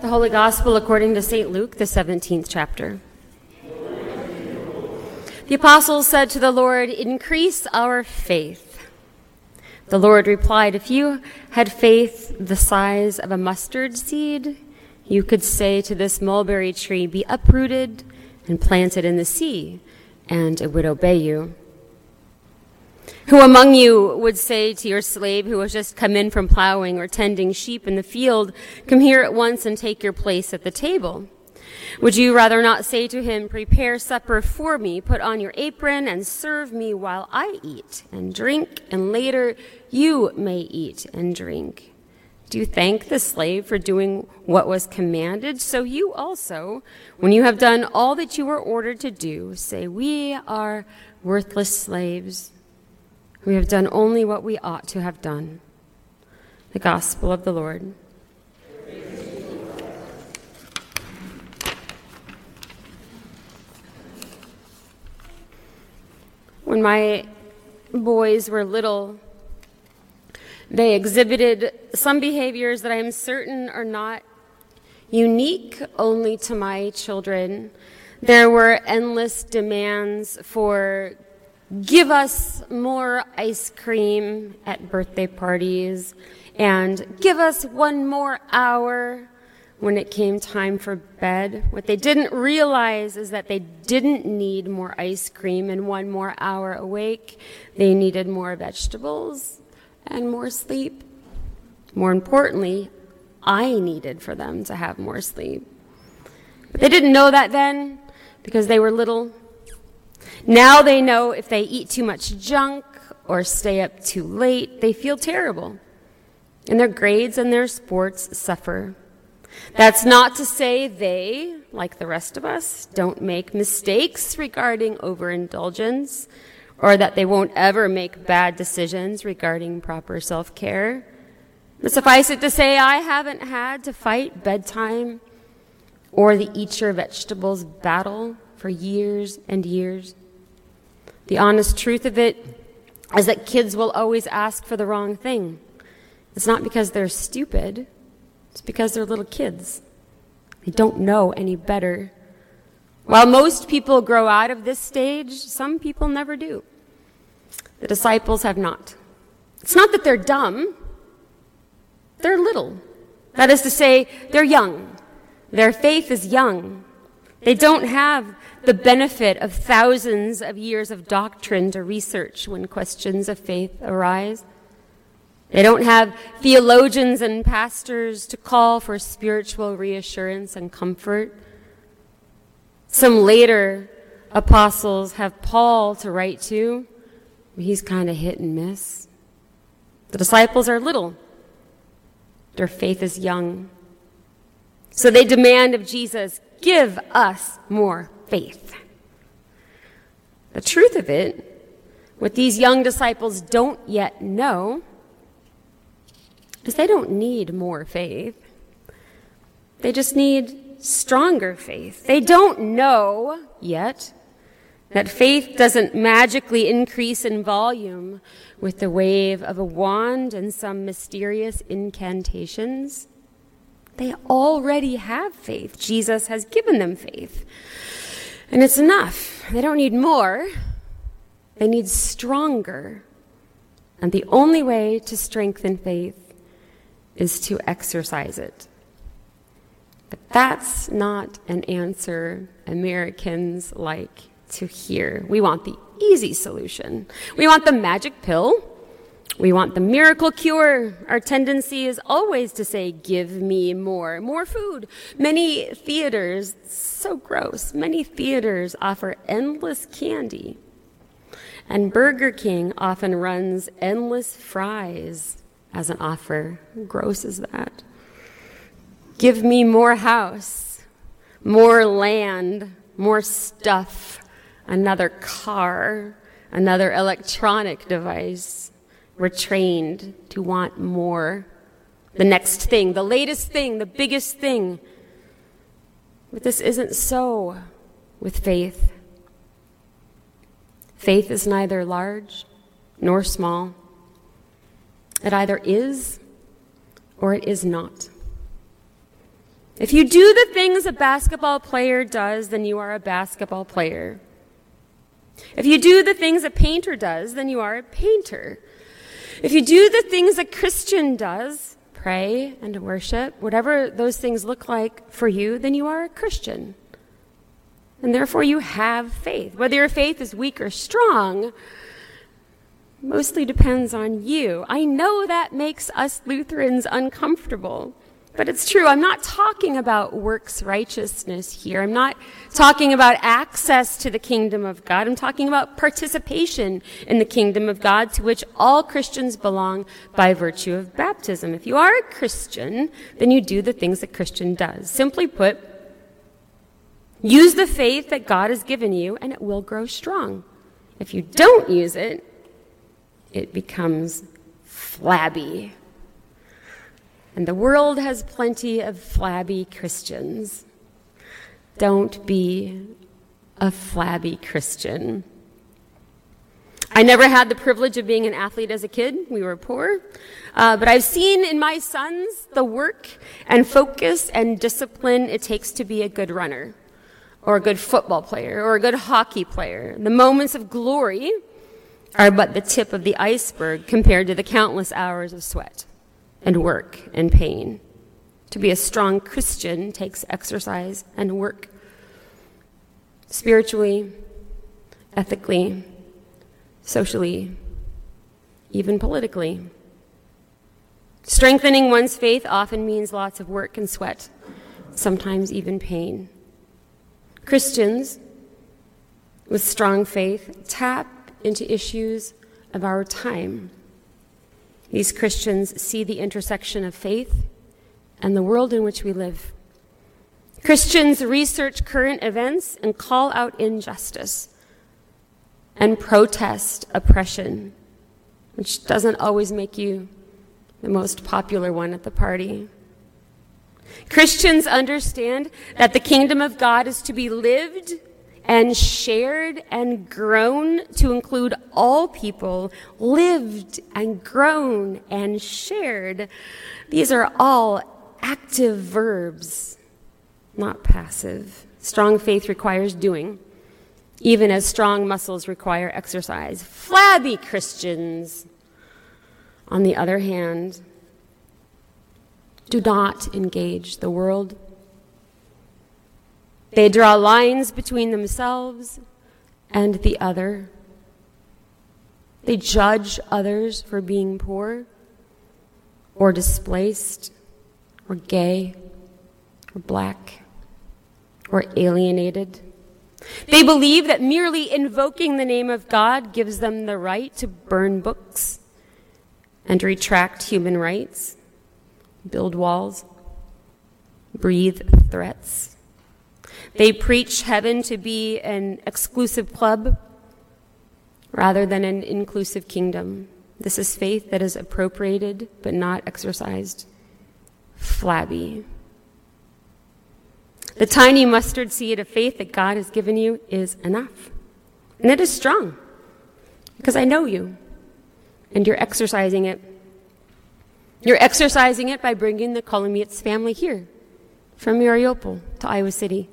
The Holy Gospel according to St. Luke, the 17th chapter. The apostles said to the Lord, Increase our faith. The Lord replied, If you had faith the size of a mustard seed, you could say to this mulberry tree, Be uprooted and planted in the sea, and it would obey you. Who among you would say to your slave who has just come in from plowing or tending sheep in the field, Come here at once and take your place at the table? Would you rather not say to him, Prepare supper for me, put on your apron, and serve me while I eat and drink, and later you may eat and drink? Do you thank the slave for doing what was commanded? So you also, when you have done all that you were ordered to do, say, We are worthless slaves. We have done only what we ought to have done. The Gospel of the Lord. When my boys were little, they exhibited some behaviors that I am certain are not unique only to my children. There were endless demands for give us more ice cream at birthday parties and give us one more hour when it came time for bed. What they didn't realize is that they didn't need more ice cream and one more hour awake. They needed more vegetables and more sleep. More importantly, I needed for them to have more sleep. But they didn't know that then because they were little. Now they know if they eat too much junk or stay up too late, they feel terrible. And their grades and their sports suffer. That's not to say they, like the rest of us, don't make mistakes regarding overindulgence or that they won't ever make bad decisions regarding proper self care. But suffice it to say, I haven't had to fight bedtime or the eat your vegetables battle for years and years. The honest truth of it is that kids will always ask for the wrong thing. It's not because they're stupid, it's because they're little kids. They don't know any better. While most people grow out of this stage, some people never do. The disciples have not. It's not that they're dumb, they're little. That is to say, they're young. Their faith is young. They don't have the benefit of thousands of years of doctrine to research when questions of faith arise. They don't have theologians and pastors to call for spiritual reassurance and comfort. Some later apostles have Paul to write to. He's kind of hit and miss. The disciples are little. Their faith is young. So they demand of Jesus, give us more faith. The truth of it, what these young disciples don't yet know, is they don't need more faith. They just need stronger faith. They don't know yet that faith doesn't magically increase in volume with the wave of a wand and some mysterious incantations. They already have faith. Jesus has given them faith. And it's enough. They don't need more. They need stronger. And the only way to strengthen faith is to exercise it. But that's not an answer Americans like to hear. We want the easy solution. We want the magic pill. We want the miracle cure. Our tendency is always to say, give me more, more food. Many theaters, so gross, many theaters offer endless candy. And Burger King often runs endless fries as an offer. gross is that? Give me more house, more land, more stuff, another car, another electronic device. We're trained to want more. The next thing, the latest thing, the biggest thing. But this isn't so with faith. Faith is neither large nor small. It either is or it is not. If you do the things a basketball player does, then you are a basketball player. If you do the things a painter does, then you are a painter. If you do the things a Christian does, pray and worship, whatever those things look like for you, then you are a Christian. And therefore you have faith. Whether your faith is weak or strong mostly depends on you. I know that makes us Lutherans uncomfortable. But it's true. I'm not talking about works righteousness here. I'm not talking about access to the kingdom of God. I'm talking about participation in the kingdom of God to which all Christians belong by virtue of baptism. If you are a Christian, then you do the things a Christian does. Simply put, use the faith that God has given you and it will grow strong. If you don't use it, it becomes flabby. And the world has plenty of flabby Christians. Don't be a flabby Christian. I never had the privilege of being an athlete as a kid. We were poor. Uh, but I've seen in my sons the work and focus and discipline it takes to be a good runner, or a good football player, or a good hockey player. The moments of glory are but the tip of the iceberg compared to the countless hours of sweat and work and pain. To be a strong Christian takes exercise and work. Spiritually, ethically, socially, even politically. Strengthening one's faith often means lots of work and sweat, sometimes even pain. Christians with strong faith tap into issues of our time these Christians see the intersection of faith and the world in which we live. Christians research current events and call out injustice and protest oppression, which doesn't always make you the most popular one at the party. Christians understand that the kingdom of God is to be lived and shared and grown to include all people, lived and grown and shared. These are all active verbs, not passive. Strong faith requires doing, even as strong muscles require exercise. Flabby Christians, on the other hand, do not engage the world they draw lines between themselves and the other. They judge others for being poor or displaced or gay or black or alienated. They believe that merely invoking the name of God gives them the right to burn books and retract human rights, build walls, breathe threats. They preach heaven to be an exclusive club rather than an inclusive kingdom. This is faith that is appropriated but not exercised. Flabby. The tiny mustard seed of faith that God has given you is enough. And it is strong because I know you and you're exercising it. You're exercising it by bringing the Kolomiets family here from Mariupol to Iowa City.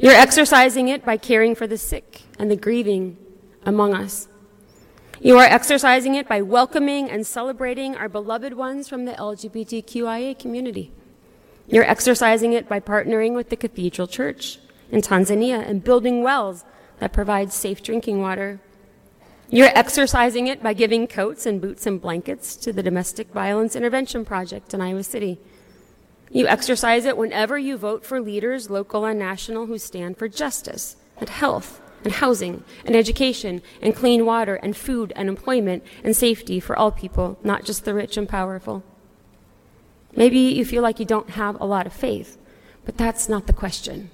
You're exercising it by caring for the sick and the grieving among us. You are exercising it by welcoming and celebrating our beloved ones from the LGBTQIA community. You're exercising it by partnering with the Cathedral Church in Tanzania and building wells that provide safe drinking water. You're exercising it by giving coats and boots and blankets to the Domestic Violence Intervention Project in Iowa City. You exercise it whenever you vote for leaders, local and national, who stand for justice and health and housing and education and clean water and food and employment and safety for all people, not just the rich and powerful. Maybe you feel like you don't have a lot of faith, but that's not the question.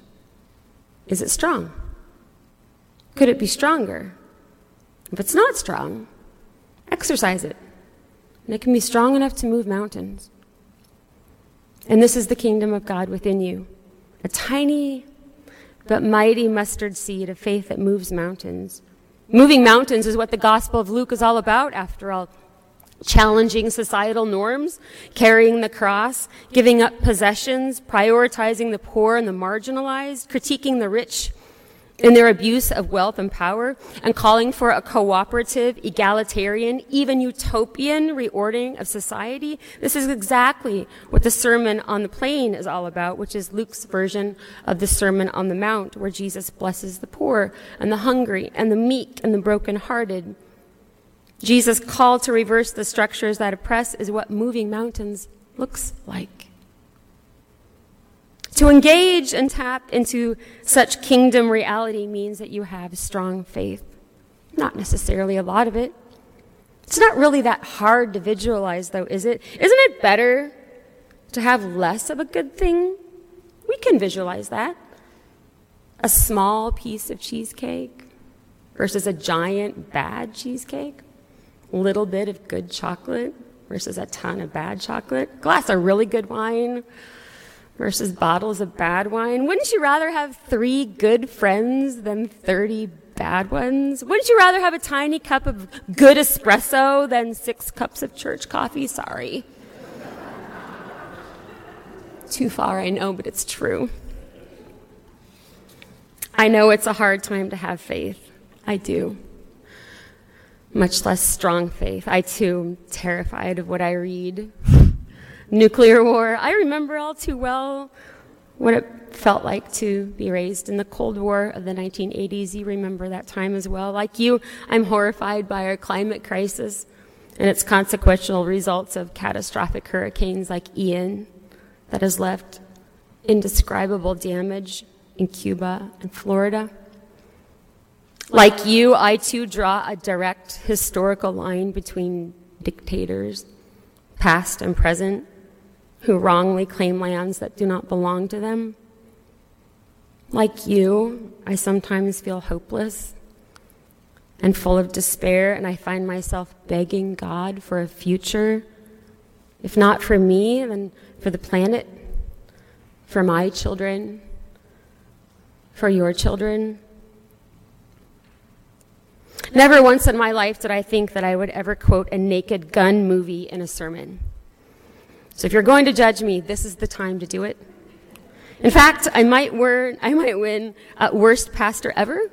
Is it strong? Could it be stronger? If it's not strong, exercise it. And it can be strong enough to move mountains. And this is the kingdom of God within you a tiny but mighty mustard seed of faith that moves mountains. Moving mountains is what the Gospel of Luke is all about, after all. challenging societal norms, carrying the cross, giving up possessions, prioritizing the poor and the marginalized, critiquing the rich in their abuse of wealth and power, and calling for a cooperative, egalitarian, even utopian reordering of society. This is exactly what the Sermon on the Plain is all about, which is Luke's version of the Sermon on the Mount, where Jesus blesses the poor and the hungry and the meek and the brokenhearted. Jesus' call to reverse the structures that oppress is what moving mountains looks like. To engage and tap into such kingdom reality means that you have strong faith. Not necessarily a lot of it. It's not really that hard to visualize, though, is it? Isn't it better to have less of a good thing? We can visualize that. A small piece of cheesecake versus a giant bad cheesecake little bit of good chocolate versus a ton of bad chocolate, glass of really good wine versus bottles of bad wine. Wouldn't you rather have three good friends than 30 bad ones? Wouldn't you rather have a tiny cup of good espresso than six cups of church coffee? Sorry. Too far, I know, but it's true. I know it's a hard time to have faith. I do much less strong faith. I too am terrified of what I read. Nuclear war. I remember all too well what it felt like to be raised in the Cold War of the 1980s. You remember that time as well. Like you, I'm horrified by our climate crisis and its consequential results of catastrophic hurricanes like Ian that has left indescribable damage in Cuba and Florida. Like you, I too draw a direct historical line between dictators, past and present, who wrongly claim lands that do not belong to them. Like you, I sometimes feel hopeless and full of despair, and I find myself begging God for a future, if not for me, then for the planet, for my children, for your children. Never once in my life did I think that I would ever quote a naked gun movie in a sermon. So if you're going to judge me, this is the time to do it. In fact, I might, win, I might win uh, worst pastor ever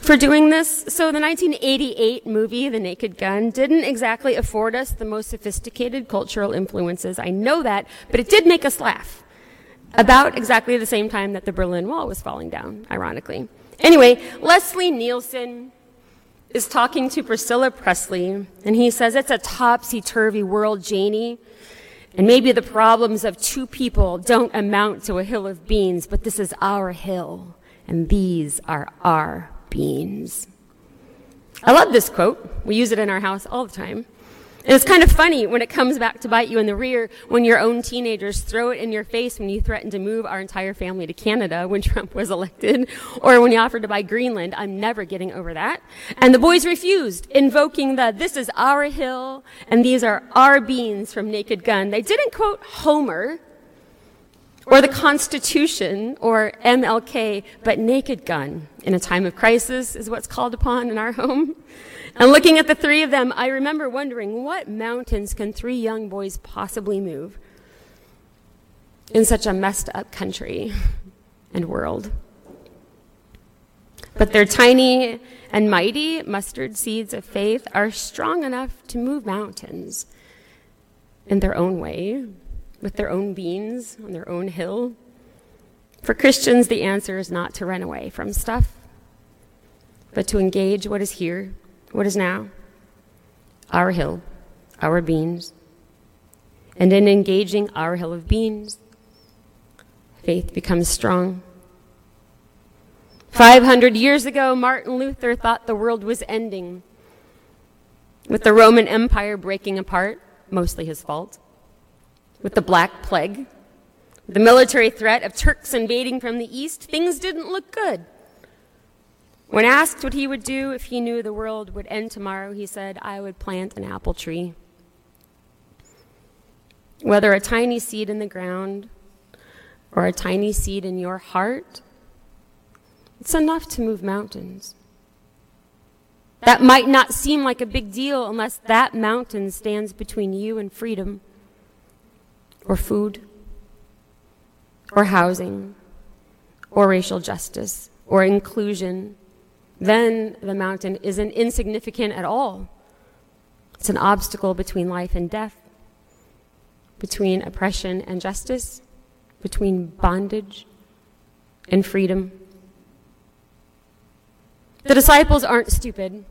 for doing this. So the 1988 movie, The Naked Gun, didn't exactly afford us the most sophisticated cultural influences. I know that, but it did make us laugh. About exactly the same time that the Berlin Wall was falling down, ironically. Anyway, Leslie Nielsen, is talking to Priscilla Presley, and he says, It's a topsy turvy world, Janie. And maybe the problems of two people don't amount to a hill of beans, but this is our hill, and these are our beans. I love this quote. We use it in our house all the time. And it's kind of funny when it comes back to bite you in the rear when your own teenagers throw it in your face when you threatened to move our entire family to Canada when Trump was elected, or when you offered to buy Greenland. I'm never getting over that. And the boys refused, invoking the this is our hill and these are our beans from Naked Gun. They didn't quote Homer or the Constitution or MLK, but Naked Gun in a time of crisis is what's called upon in our home. And looking at the three of them, I remember wondering what mountains can three young boys possibly move in such a messed up country and world? But their tiny and mighty mustard seeds of faith are strong enough to move mountains in their own way, with their own beans on their own hill. For Christians, the answer is not to run away from stuff, but to engage what is here what is now? Our hill, our beans. And in engaging our hill of beans, faith becomes strong. 500 years ago, Martin Luther thought the world was ending. With the Roman Empire breaking apart, mostly his fault. With the Black Plague, the military threat of Turks invading from the east, things didn't look good. When asked what he would do if he knew the world would end tomorrow, he said, I would plant an apple tree. Whether a tiny seed in the ground or a tiny seed in your heart, it's enough to move mountains. That might not seem like a big deal unless that mountain stands between you and freedom, or food, or housing, or racial justice, or inclusion. Then the mountain isn't insignificant at all. It's an obstacle between life and death, between oppression and justice, between bondage and freedom. The disciples aren't stupid.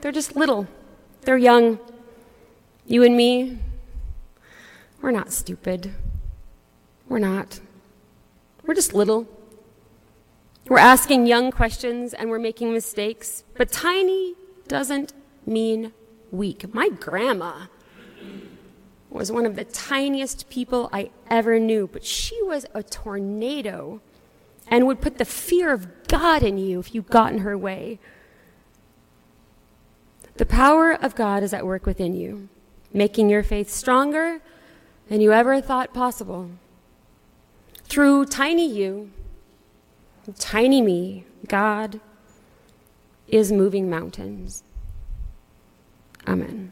They're just little. They're young. You and me, we're not stupid. We're not. We're just little. We're asking young questions and we're making mistakes, but tiny doesn't mean weak. My grandma was one of the tiniest people I ever knew, but she was a tornado and would put the fear of God in you if you got in her way. The power of God is at work within you, making your faith stronger than you ever thought possible. Through tiny you, tiny me, God is moving mountains. Amen.